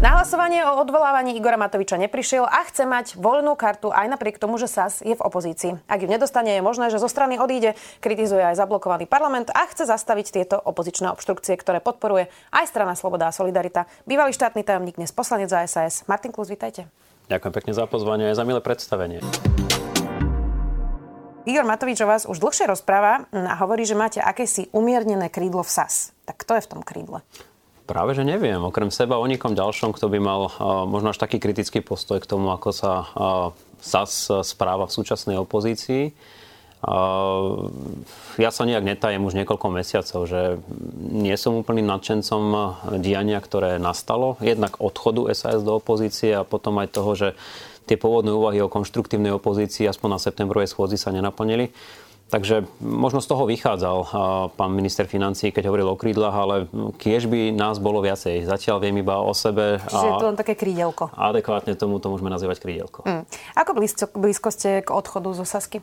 Na hlasovanie o odvolávaní Igora Matoviča neprišiel a chce mať voľnú kartu aj napriek tomu, že SAS je v opozícii. Ak ju nedostane, je možné, že zo strany odíde, kritizuje aj zablokovaný parlament a chce zastaviť tieto opozičné obštrukcie, ktoré podporuje aj strana Sloboda a Solidarita. Bývalý štátny tajomník, dnes poslanec za SAS. Martin Klus, vítajte. Ďakujem pekne za pozvanie aj za milé predstavenie. Igor Matovič o vás už dlhšie rozpráva a hovorí, že máte akési umiernené krídlo v SAS. Tak kto je v tom krídle? Práve, že neviem. Okrem seba o nikom ďalšom, kto by mal možno až taký kritický postoj k tomu, ako sa SAS správa v súčasnej opozícii. Ja sa nejak netajem už niekoľko mesiacov, že nie som úplným nadšencom diania, ktoré nastalo. Jednak odchodu SAS do opozície a potom aj toho, že tie pôvodné úvahy o konštruktívnej opozícii aspoň na septembrovej schôdzi sa nenaplnili. Takže možno z toho vychádzal pán minister financí, keď hovoril o krídlach, ale kiež by nás bolo viacej. Zatiaľ viem iba o sebe. Čiže je to len také krídelko. Adekvátne tomu to môžeme nazývať krídelko. Mm. Ako blízko, blízko ste k odchodu zo Sasky?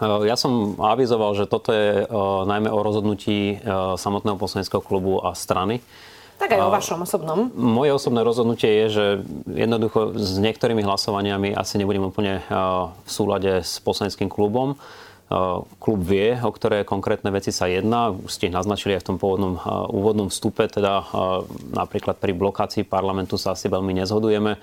Ja som avizoval, že toto je najmä o rozhodnutí samotného poslaneckého klubu a strany. Tak aj o vašom osobnom. Moje osobné rozhodnutie je, že jednoducho s niektorými hlasovaniami asi nebudem úplne v súlade s poslaneckým klubom. Klub vie, o ktoré konkrétne veci sa jedná. Už ste ich naznačili aj v tom pôvodnom úvodnom vstupe, teda napríklad pri blokácii parlamentu sa asi veľmi nezhodujeme.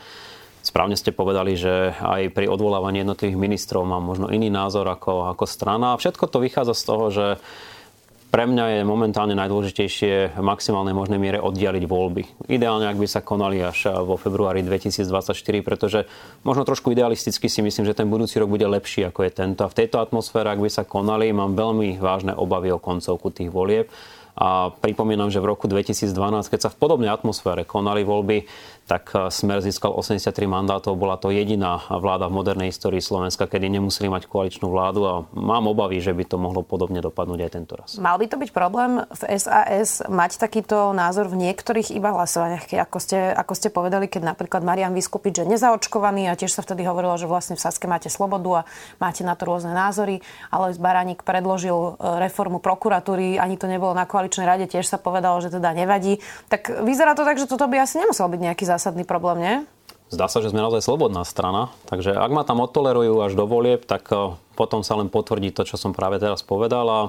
Správne ste povedali, že aj pri odvolávaní jednotlivých ministrov mám možno iný názor ako, ako strana. Všetko to vychádza z toho, že pre mňa je momentálne najdôležitejšie v maximálnej možnej miere oddialiť voľby. Ideálne, ak by sa konali až vo februári 2024, pretože možno trošku idealisticky si myslím, že ten budúci rok bude lepší ako je tento. A v tejto atmosfére, ak by sa konali, mám veľmi vážne obavy o koncovku tých volieb. A pripomínam, že v roku 2012, keď sa v podobnej atmosfére konali voľby, tak eh, Smer získal 83 mandátov. Bola to jediná vláda v modernej histórii Slovenska, kedy nemuseli mať koaličnú vládu a mám obavy, že by to mohlo podobne dopadnúť aj tento raz. Mal by to byť problém v SAS mať takýto názor v niektorých iba hlasovaniach, ako ste, ako ste povedali, keď napríklad Marian Vyskupič, že nezaočkovaný a tiež sa vtedy hovorilo, že vlastne v Saske máte slobodu a máte na to rôzne názory. Ale Baránik predložil eh, reformu prokuratúry, ani to nebolo na koaličnej rade, tiež sa povedalo, že teda nevadí. Tak vyzerá to tak, že toto by asi nemusel byť nejaký zásadný problém, nie? Zdá sa, že sme naozaj slobodná strana, takže ak ma tam odtolerujú až do volieb, tak eh, potom sa len potvrdí to, čo som práve teraz povedal a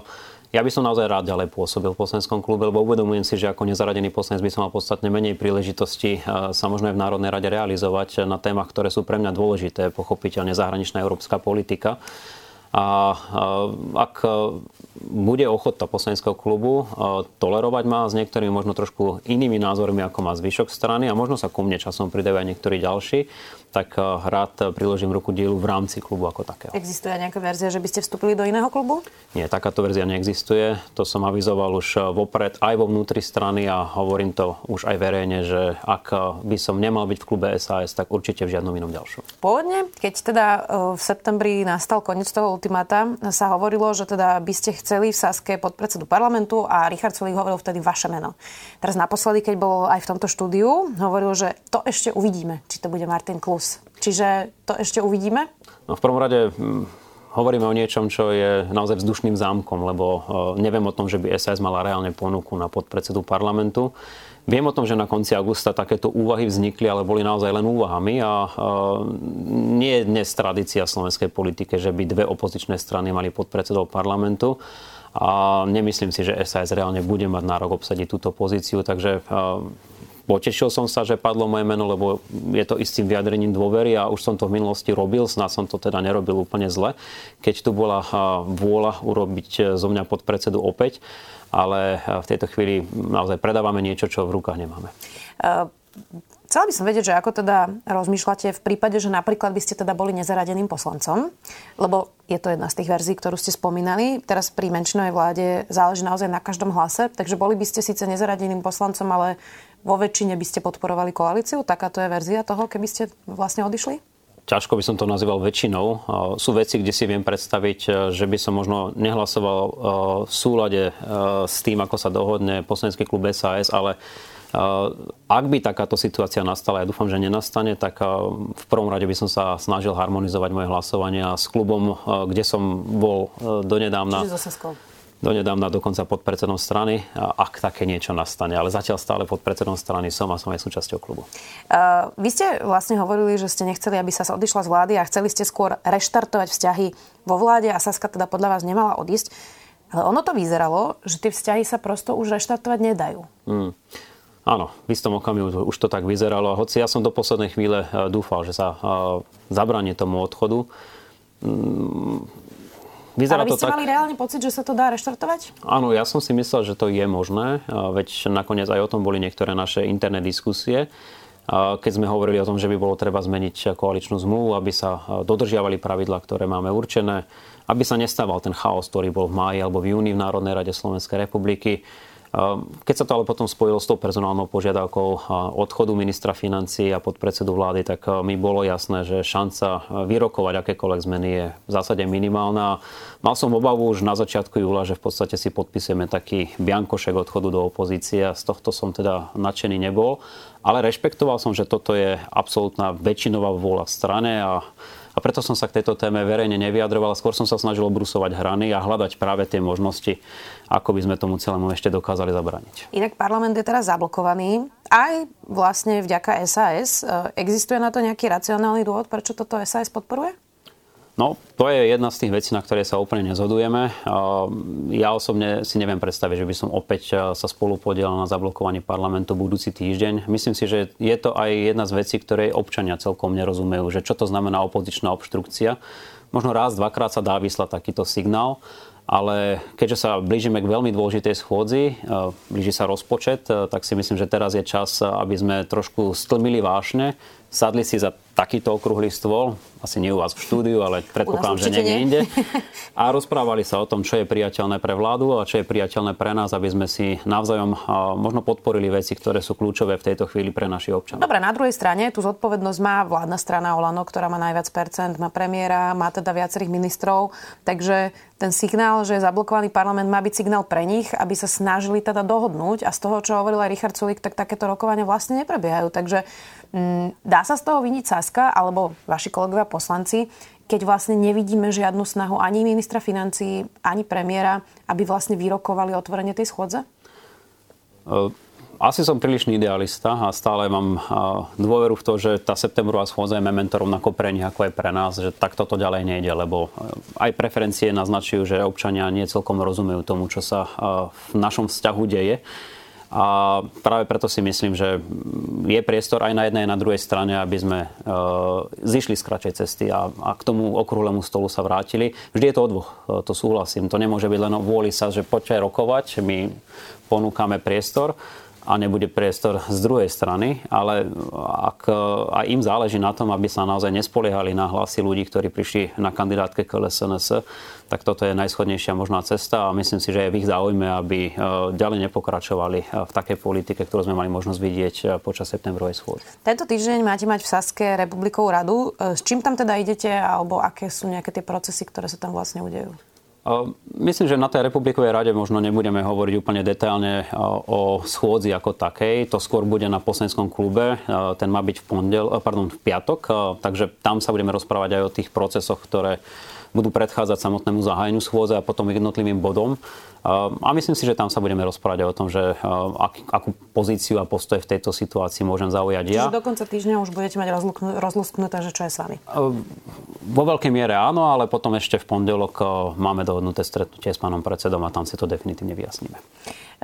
ja by som naozaj rád ďalej pôsobil v poslaneckom klube, lebo uvedomujem si, že ako nezaradený poslanec by som mal podstatne menej príležitosti eh, sa možno aj v Národnej rade realizovať na témach, ktoré sú pre mňa dôležité, pochopiteľne zahraničná európska politika. A ak bude ochota poslaneckého klubu tolerovať ma s niektorými možno trošku inými názormi, ako má zvyšok strany a možno sa ku mne časom pridajú aj niektorí ďalší, tak rád priložím ruku dielu v rámci klubu ako takého. Existuje nejaká verzia, že by ste vstúpili do iného klubu? Nie, takáto verzia neexistuje. To som avizoval už vopred aj vo vnútri strany a hovorím to už aj verejne, že ak by som nemal byť v klube SAS, tak určite v žiadnom inom ďalšom. Pôvodne, keď teda v septembri nastal koniec toho ultimáta sa hovorilo, že teda by ste chceli v Saske podpredsedu parlamentu a Richard Sulik hovoril vtedy vaše meno. Teraz naposledy, keď bol aj v tomto štúdiu, hovoril, že to ešte uvidíme, či to bude Martin Klus. Čiže to ešte uvidíme? No v prvom rade hm, hovoríme o niečom, čo je naozaj vzdušným zámkom, lebo uh, neviem o tom, že by SAS mala reálne ponuku na podpredsedu parlamentu. Viem o tom, že na konci augusta takéto úvahy vznikli, ale boli naozaj len úvahami a nie je dnes tradícia slovenskej politike, že by dve opozičné strany mali podpredsedov parlamentu. A nemyslím si, že SAS reálne bude mať nárok obsadiť túto pozíciu, takže Potešil som sa, že padlo moje meno, lebo je to istým vyjadrením dôvery a už som to v minulosti robil, snad som to teda nerobil úplne zle, keď tu bola vôľa urobiť zo mňa podpredsedu opäť ale eh, v tejto chvíli naozaj predávame niečo, čo v rukách nemáme. Uh... Chcela by som vedieť, že ako teda rozmýšľate v prípade, že napríklad by ste teda boli nezaradeným poslancom, lebo je to jedna z tých verzií, ktorú ste spomínali. Teraz pri menšinovej vláde záleží naozaj na každom hlase, takže boli by ste síce nezaradeným poslancom, ale vo väčšine by ste podporovali koalíciu. Takáto je verzia toho, keby ste vlastne odišli? Ťažko by som to nazýval väčšinou. Sú veci, kde si viem predstaviť, e, že by som možno nehlasoval e, v súlade e, s tým, ako sa dohodne poslanecký klub SAS, ale Ak by takáto situácia nastala, ja dúfam, že nenastane, tak v prvom rade by som sa snažil harmonizovať moje hlasovanie s klubom, kde som bol donedávna. Čiže so donedávna dokonca pod predsedom strany, ak také niečo nastane. Ale zatiaľ stále pod predsedom strany som a som aj súčasťou klubu. Uh, vy ste vlastne hovorili, že ste nechceli, aby sa odišla z vlády a chceli ste skôr reštartovať vzťahy vo vláde a Saska teda podľa vás nemala odísť. Ale ono to vyzeralo, že tie vzťahy sa prosto už reštartovať nedajú. Mm. Áno, v istom okamihu už to tak vyzeralo. Hoci ja som do poslednej chvíle e, dúfal, že sa e, zabranie tomu odchodu. Mm, Vyzerá Ale vy ste tak... mali reálne pocit, že sa to dá reštartovať? Áno, ja som si myslel, že to je možné, veď nakoniec aj o tom boli niektoré naše interné diskusie. Keď sme hovorili o tom, že by bolo treba zmeniť koaličnú zmluvu, aby sa dodržiavali pravidla, ktoré máme určené, aby sa nestával ten chaos, ktorý bol v máji alebo v júni v Národnej rade Slovenskej republiky keď sa to ale potom spojilo s tou personálnou požiadavkou odchodu ministra financí a podpredsedu vlády, tak e, mi bolo jasné, že šanca e, vyrokovať akékoľvek zmeny je v zásade minimálna. Mal som obavu už na začiatku júla, že v podstate si podpisujeme taký biankošek odchodu do opozície a z tohto som teda nadšený nebol. Ale rešpektoval som, že toto je absolútna väčšinová vôľa strane a a preto som sa k tejto téme verejne nevyjadroval. Skôr som sa snažil obrusovať hrany a hľadať práve tie možnosti, ako by sme tomu celému ešte dokázali zabrániť. Inak parlament je teraz zablokovaný. Aj vlastne vďaka SAS. E, existuje na to nejaký racionálny dôvod, prečo toto SAS podporuje? No, to je jedna z tých vecí, na ktoré sa úplne nezhodujeme. Ja osobne si neviem predstaviť, že by som opäť sa spolu podielal na zablokovaní parlamentu budúci týždeň. Myslím si, že je to aj jedna z vecí, ktoré občania celkom nerozumejú, že čo to znamená opozičná obštrukcia. Možno raz, dvakrát sa dá vyslať takýto signál, ale keďže sa blížime k veľmi dôležitej schôdzi, blíži sa rozpočet, tak si myslím, že teraz je čas, aby sme trošku stlmili vášne, sadli si za takýto okrúhly stôl, asi nie u vás v štúdiu, ale predpokladám, že nie inde. A rozprávali sa o tom, čo je priateľné pre vládu a čo je priateľné pre nás, aby sme si navzájom možno podporili veci, ktoré sú kľúčové v tejto chvíli pre našich občanov. Dobre, na druhej strane tú zodpovednosť má vládna strana Olano, ktorá má najviac percent, má premiéra, má teda viacerých ministrov, takže ten signál, že zablokovaný parlament má byť signál pre nich, aby sa snažili teda dohodnúť a z toho, čo hovoril aj Richard Sulik, tak takéto rokovania vlastne neprebiehajú. Takže mm, dá sa z toho vyniť Saska alebo vaši kolegovia poslanci, keď vlastne nevidíme žiadnu snahu ani ministra financí, ani premiéra, aby vlastne vyrokovali otvorenie tej schôdze? Asi som prílišný idealista a stále mám dôveru v to, že tá septembrová schôdza je mementorom na koprení, ako je pre nás, že takto to ďalej nejde, lebo aj preferencie naznačujú, že občania nie celkom rozumejú tomu, čo sa v našom vzťahu deje. A práve preto si myslím, že je priestor aj na jednej, aj na druhej strane, aby sme e, zišli z kratšej cesty a, a k tomu okrúhlemu stolu sa vrátili. Vždy je to o dvoch, e, to súhlasím. To nemôže byť len o vôli sa, že poďte rokovať, my ponúkame priestor a nebude priestor z druhej strany, ale ak aj im záleží na tom, aby sa naozaj nespoliehali na hlasy ľudí, ktorí prišli na kandidátke k LSNS, tak toto je najschodnejšia možná cesta a myslím si, že je v ich záujme, aby e, ďalej nepokračovali e, v takej politike, ktorú sme mali možnosť vidieť e, počas septembrovej schôdze. Tento týždeň máte mať v Saske republikovú radu. S čím tam teda idete alebo aké sú nejaké tie procesy, ktoré sa tam vlastne udejú? Myslím, že na tej republikovej rade možno nebudeme hovoriť úplne detailne o schôdzi ako takej. To skôr bude na poslaneckom klube. Ten má byť v, pondel, pardon, v piatok, takže tam sa budeme rozprávať aj o tých procesoch, ktoré budú predchádzať samotnému zahájeniu schôdze a potom jednotlivým bodom. A myslím si, že tam sa budeme rozprávať o tom, že ak, akú pozíciu a postoj v tejto situácii môžem zaujať ja. Čiže do konca týždňa už budete mať rozlusknuté, že čo je s vami? Vo veľkej miere áno, ale potom ešte v pondelok máme dohodnuté stretnutie s pánom predsedom a tam si to definitívne vyjasníme.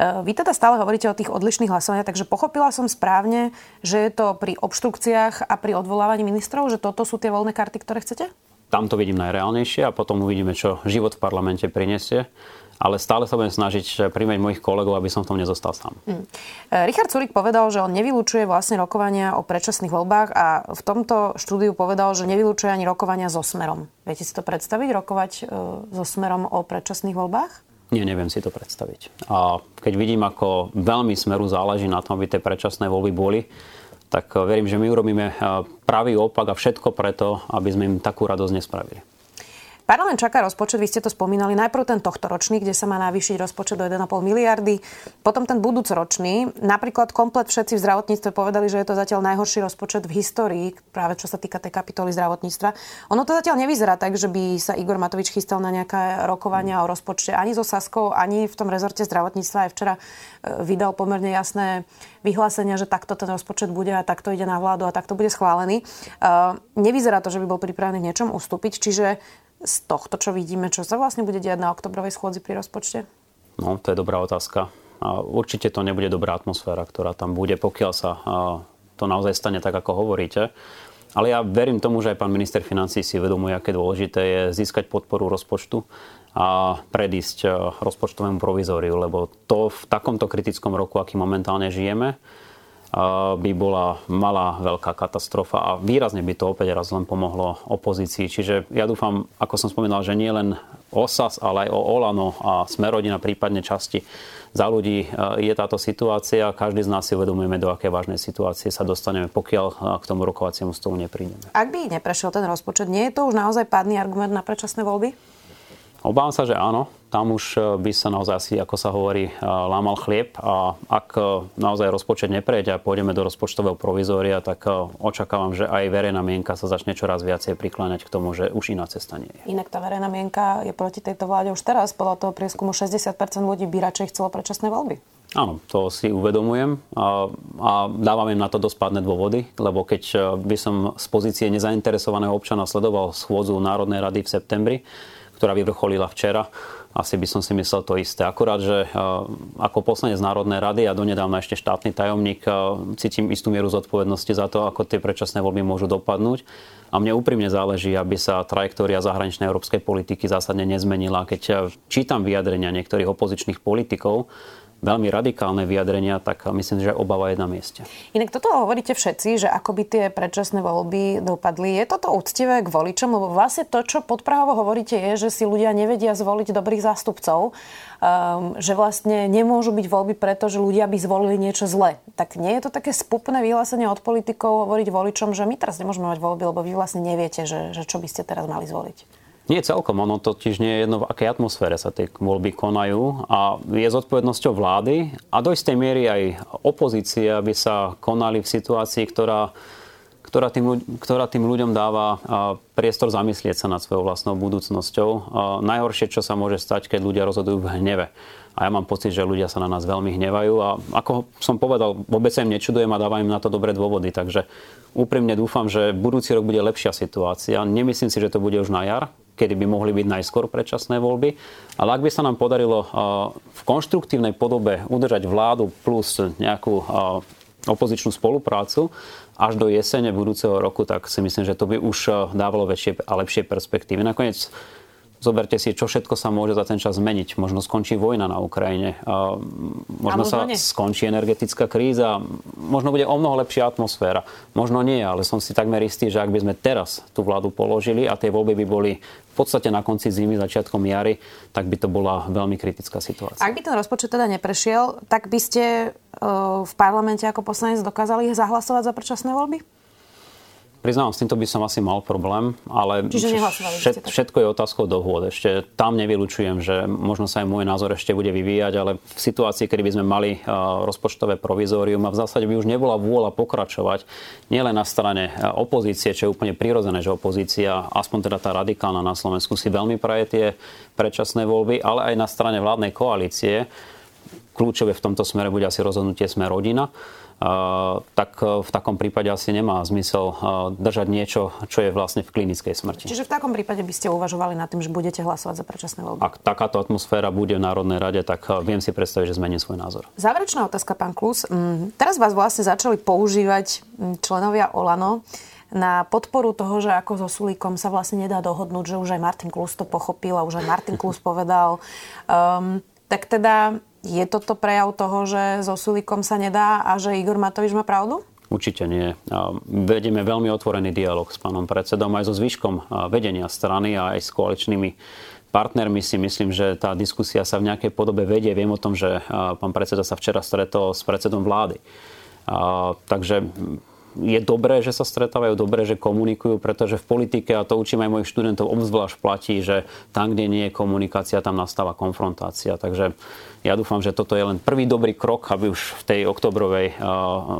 Vy teda stále hovoríte o tých odlišných hlasovaniach, takže pochopila som správne, že je to pri obštrukciách a pri odvolávaní ministrov, že toto sú tie voľné karty, ktoré chcete? Tam to vidím najreálnejšie a potom uvidíme, čo život v parlamente prinesie ale stále sa budem snažiť príjmeť mojich kolegov, aby som v tom nezostal sám. Mm. Richard Sulik povedal, že on nevylúčuje vlastne rokovania o predčasných voľbách a v tomto štúdiu povedal, že nevylúčuje ani rokovania so Smerom. Viete si to predstaviť, rokovať e, so Smerom o predčasných voľbách? Nie, neviem si to predstaviť. A keď vidím, ako veľmi Smeru záleží na tom, aby tie predčasné voľby boli, tak eh, verím, že my urobíme eh, pravý opak a všetko preto, aby sme im takú radosť nespravili. Parlament čaká rozpočet, vy ste to spomínali, najprv ten tohtoročný, kde sa má navýšiť rozpočet do 1,5 miliardy, potom ten budúcoročný. Napríklad komplet všetci v zdravotníctve povedali, že je to zatiaľ najhorší rozpočet v histórii, práve čo sa týka tej kapitoly zdravotníctva. Ono to zatiaľ nevyzerá tak, že by sa Igor Matovič chystal na nejaké rokovania o rozpočte ani so Saskou, ani v tom rezorte zdravotníctva. Aj včera e, vydal pomerne jasné vyhlásenia, že takto ten rozpočet bude a takto ide na vládu a takto bude schválený. Uh, nevyzerá to, že by bol pripravený niečom ustúpiť, čiže z tohto, čo vidíme, čo sa vlastne bude diať na oktobrovej schôdzi pri rozpočte? No, to je dobrá otázka. Určite to nebude dobrá atmosféra, ktorá tam bude, pokiaľ sa to naozaj stane tak, ako hovoríte. Ale ja verím tomu, že aj pán minister financí si uvedomuje, aké dôležité je získať podporu rozpočtu a predísť rozpočtovému provizóriu, lebo to v takomto kritickom roku, aký momentálne žijeme, by bola malá veľká katastrofa a výrazne by to opäť raz len pomohlo opozícii. Čiže ja dúfam, ako som spomínal, že nie len OSAS, ale aj o Olano a Smerodina, prípadne časti za ľudí je táto situácia. Každý z nás si uvedomujeme, do aké vážnej situácie sa dostaneme, pokiaľ k tomu rokovaciemu stolu neprídeme. Ak by neprešiel ten rozpočet, nie je to už naozaj pádny argument na predčasné voľby? Obávam sa, že áno. Tam už e, by sa naozaj asi, ako sa hovorí, e, lámal chlieb a ak e, naozaj rozpočet neprejde a pôjdeme do rozpočtového provizória, tak očakávam, že aj verejná mienka sa začne čoraz viacej prikláňať k tomu, že už iná cesta nie je. Inak tá verejná mienka je proti tejto vláde už teraz. Podľa toho prieskumu 60% ľudí by radšej chcelo predčasné voľby. Áno, to si uvedomujem a, a dávam im na to dosť pádne dôvody, lebo keď by som z pozície nezainteresovaného občana sledoval schôdzu Národnej rady v septembri, ktorá vyvrcholila včera. Asi by som si myslel to isté. Akurát, že eh, ako poslanec Národnej rady a donedávna ešte štátny tajomník eh, cítim istú mieru zodpovednosti za to, ako tie predčasné voľby môžu dopadnúť. A mne úprimne záleží, aby sa trajektória zahraničnej európskej politiky zásadne nezmenila. Keď eh, čítam vyjadrenia niektorých opozičných politikov, veľmi radikálne vyjadrenia, tak myslím, že obava je na mieste. Inak toto hovoríte všetci, že ako by tie predčasné voľby dopadli. Je toto úctivé k voličom? Lebo vlastne to, čo podprahovo hovoríte, je, že si ľudia nevedia zvoliť dobrých zástupcov. Um, že vlastne nemôžu byť voľby preto, že ľudia by zvolili niečo zle. Tak nie je to také spupné vyhlásenie od politikov hovoriť voličom, že my teraz nemôžeme mať voľby, lebo vy vlastne neviete, že, že čo by ste teraz mali zvoliť? Nie celkom, ono totiž nie je jedno, v akej atmosfére sa tie voľby konajú a je zodpovednosťou vlády a do istej miery aj opozície, aby sa konali v situácii, ktorá, ktorá, tým, ktorá tým ľuďom dáva priestor zamyslieť sa nad svojou vlastnou budúcnosťou. Najhoršie, čo sa môže stať, keď ľudia rozhodujú v hneve. A ja mám pocit, že ľudia sa na nás veľmi hnevajú a ako som povedal, vôbec sa im nečudujem a dávam im na to dobré dôvody. Takže úprimne dúfam, že budúci rok bude lepšia situácia. Nemyslím si, že to bude už na jar, kedy by mohli byť najskôr predčasné voľby. Ale ak by sa nám podarilo v konštruktívnej podobe udržať vládu plus nejakú opozičnú spoluprácu až do jesene budúceho roku, tak si myslím, že to by už dávalo väčšie a lepšie perspektívy. Nakoniec Zoberte si, čo všetko sa môže za ten čas zmeniť. Možno skončí vojna na Ukrajine, možno, možno sa nie. skončí energetická kríza, možno bude o mnoho lepšia atmosféra. Možno nie, ale som si takmer istý, že ak by sme teraz tú vládu položili a tie voľby by boli v podstate na konci zimy, začiatkom jary, tak by to bola veľmi kritická situácia. Ak by ten rozpočet teda neprešiel, tak by ste v parlamente ako poslanec dokázali zahlasovať za predčasné voľby? Priznávam, s týmto by som asi mal problém, ale všet, všetko je otázkou dohôd. Ešte tam nevylučujem, že možno sa aj môj názor ešte bude vyvíjať, ale v situácii, kedy by sme mali uh, rozpočtové provizórium a v zásade by už nebola vôľa pokračovať nielen na strane uh, opozície, čo je úplne prirodzené, že opozícia, aspoň teda tá radikálna na Slovensku, si veľmi praje tie predčasné voľby, ale aj na strane vládnej koalície. Kľúčové v tomto smere bude asi rozhodnutie sme rodina tak e, v takom prípade asi nemá zmysel e, držať niečo, čo je vlastne v klinickej smrti. Čiže v takom prípade by ste uvažovali nad tým, že budete hlasovať za predčasné voľby? Ak takáto atmosféra bude v Národnej rade, tak e, viem si predstaviť, že zmením svoj názor. Záverečná otázka, pán Klus. Mm, teraz vás vlastne začali používať mm, členovia Olano na podporu toho, že ako so Sulíkom sa vlastne nedá dohodnúť, že už aj Martin Klus to pochopil a už aj Martin Klus povedal. Um, tak teda je toto prejav toho, že so Sulikom sa nedá a že Igor Matovič má pravdu? Určite nie. Vedieme veľmi otvorený dialog s pánom predsedom aj so zvyškom vedenia strany a aj s koaličnými partnermi si myslím, že tá diskusia sa v nejakej podobe vedie. Viem o tom, že pán predseda sa včera stretol s predsedom vlády. Takže je dobré, že sa stretávajú, dobré, že komunikujú, pretože v politike, a to učím aj mojich študentov, obzvlášť platí, že tam, kde nie je komunikácia, tam nastáva konfrontácia. Takže ja dúfam, že toto je len prvý dobrý krok, aby už v tej oktobrovej,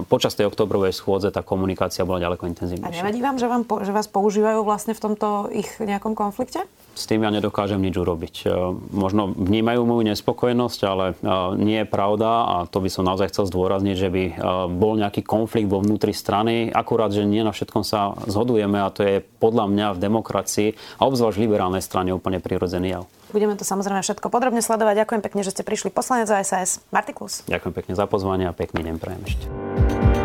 počas tej oktobrovej schôdze tá komunikácia bola ďaleko intenzívnejšia. A nevadí vám, že, vám, že vás používajú vlastne v tomto ich nejakom konflikte? s tým ja nedokážem nič urobiť. E, možno vnímajú moju nespokojnosť, ale e, nie je pravda a to by som naozaj chcel zdôrazniť, že by e, bol nejaký konflikt vo vnútri strany. Akurát, že nie na všetkom sa zhodujeme a to je podľa mňa v demokracii a obzvlášť v liberálnej strane úplne prirodzený jav. Budeme to samozrejme všetko podrobne sledovať. Ďakujem pekne, že ste prišli poslanec za SAS. Martiklus. Ďakujem pekne za pozvanie a pekný deň prajem ešte.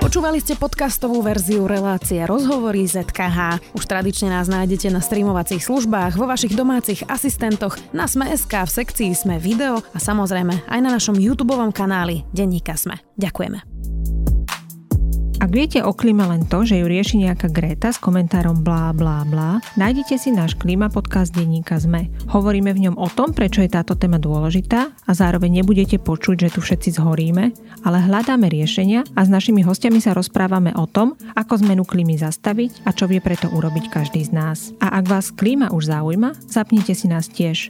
Počúvali ste podcastovú verziu relácie Rozhovory ZKH. Už tradične nás nájdete na streamovacích službách, vo vašich domácich asistentoch, na Sme.sk, v sekcii Sme video a samozrejme aj na našom YouTube kanáli Denníka Sme. Ďakujeme. Ak viete o klíme len to, že ju rieši nejaká Greta s komentárom blá blá blá, nájdete si náš klíma podcast denníka ZME. Hovoríme v ňom o tom, prečo je táto téma dôležitá a zároveň nebudete počuť, že tu všetci zhoríme, ale hľadáme riešenia a s našimi hostiami sa rozprávame o tom, ako zmenu klímy zastaviť a čo vie preto urobiť každý z nás. A ak vás klíma už zaujíma, zapnite si nás tiež.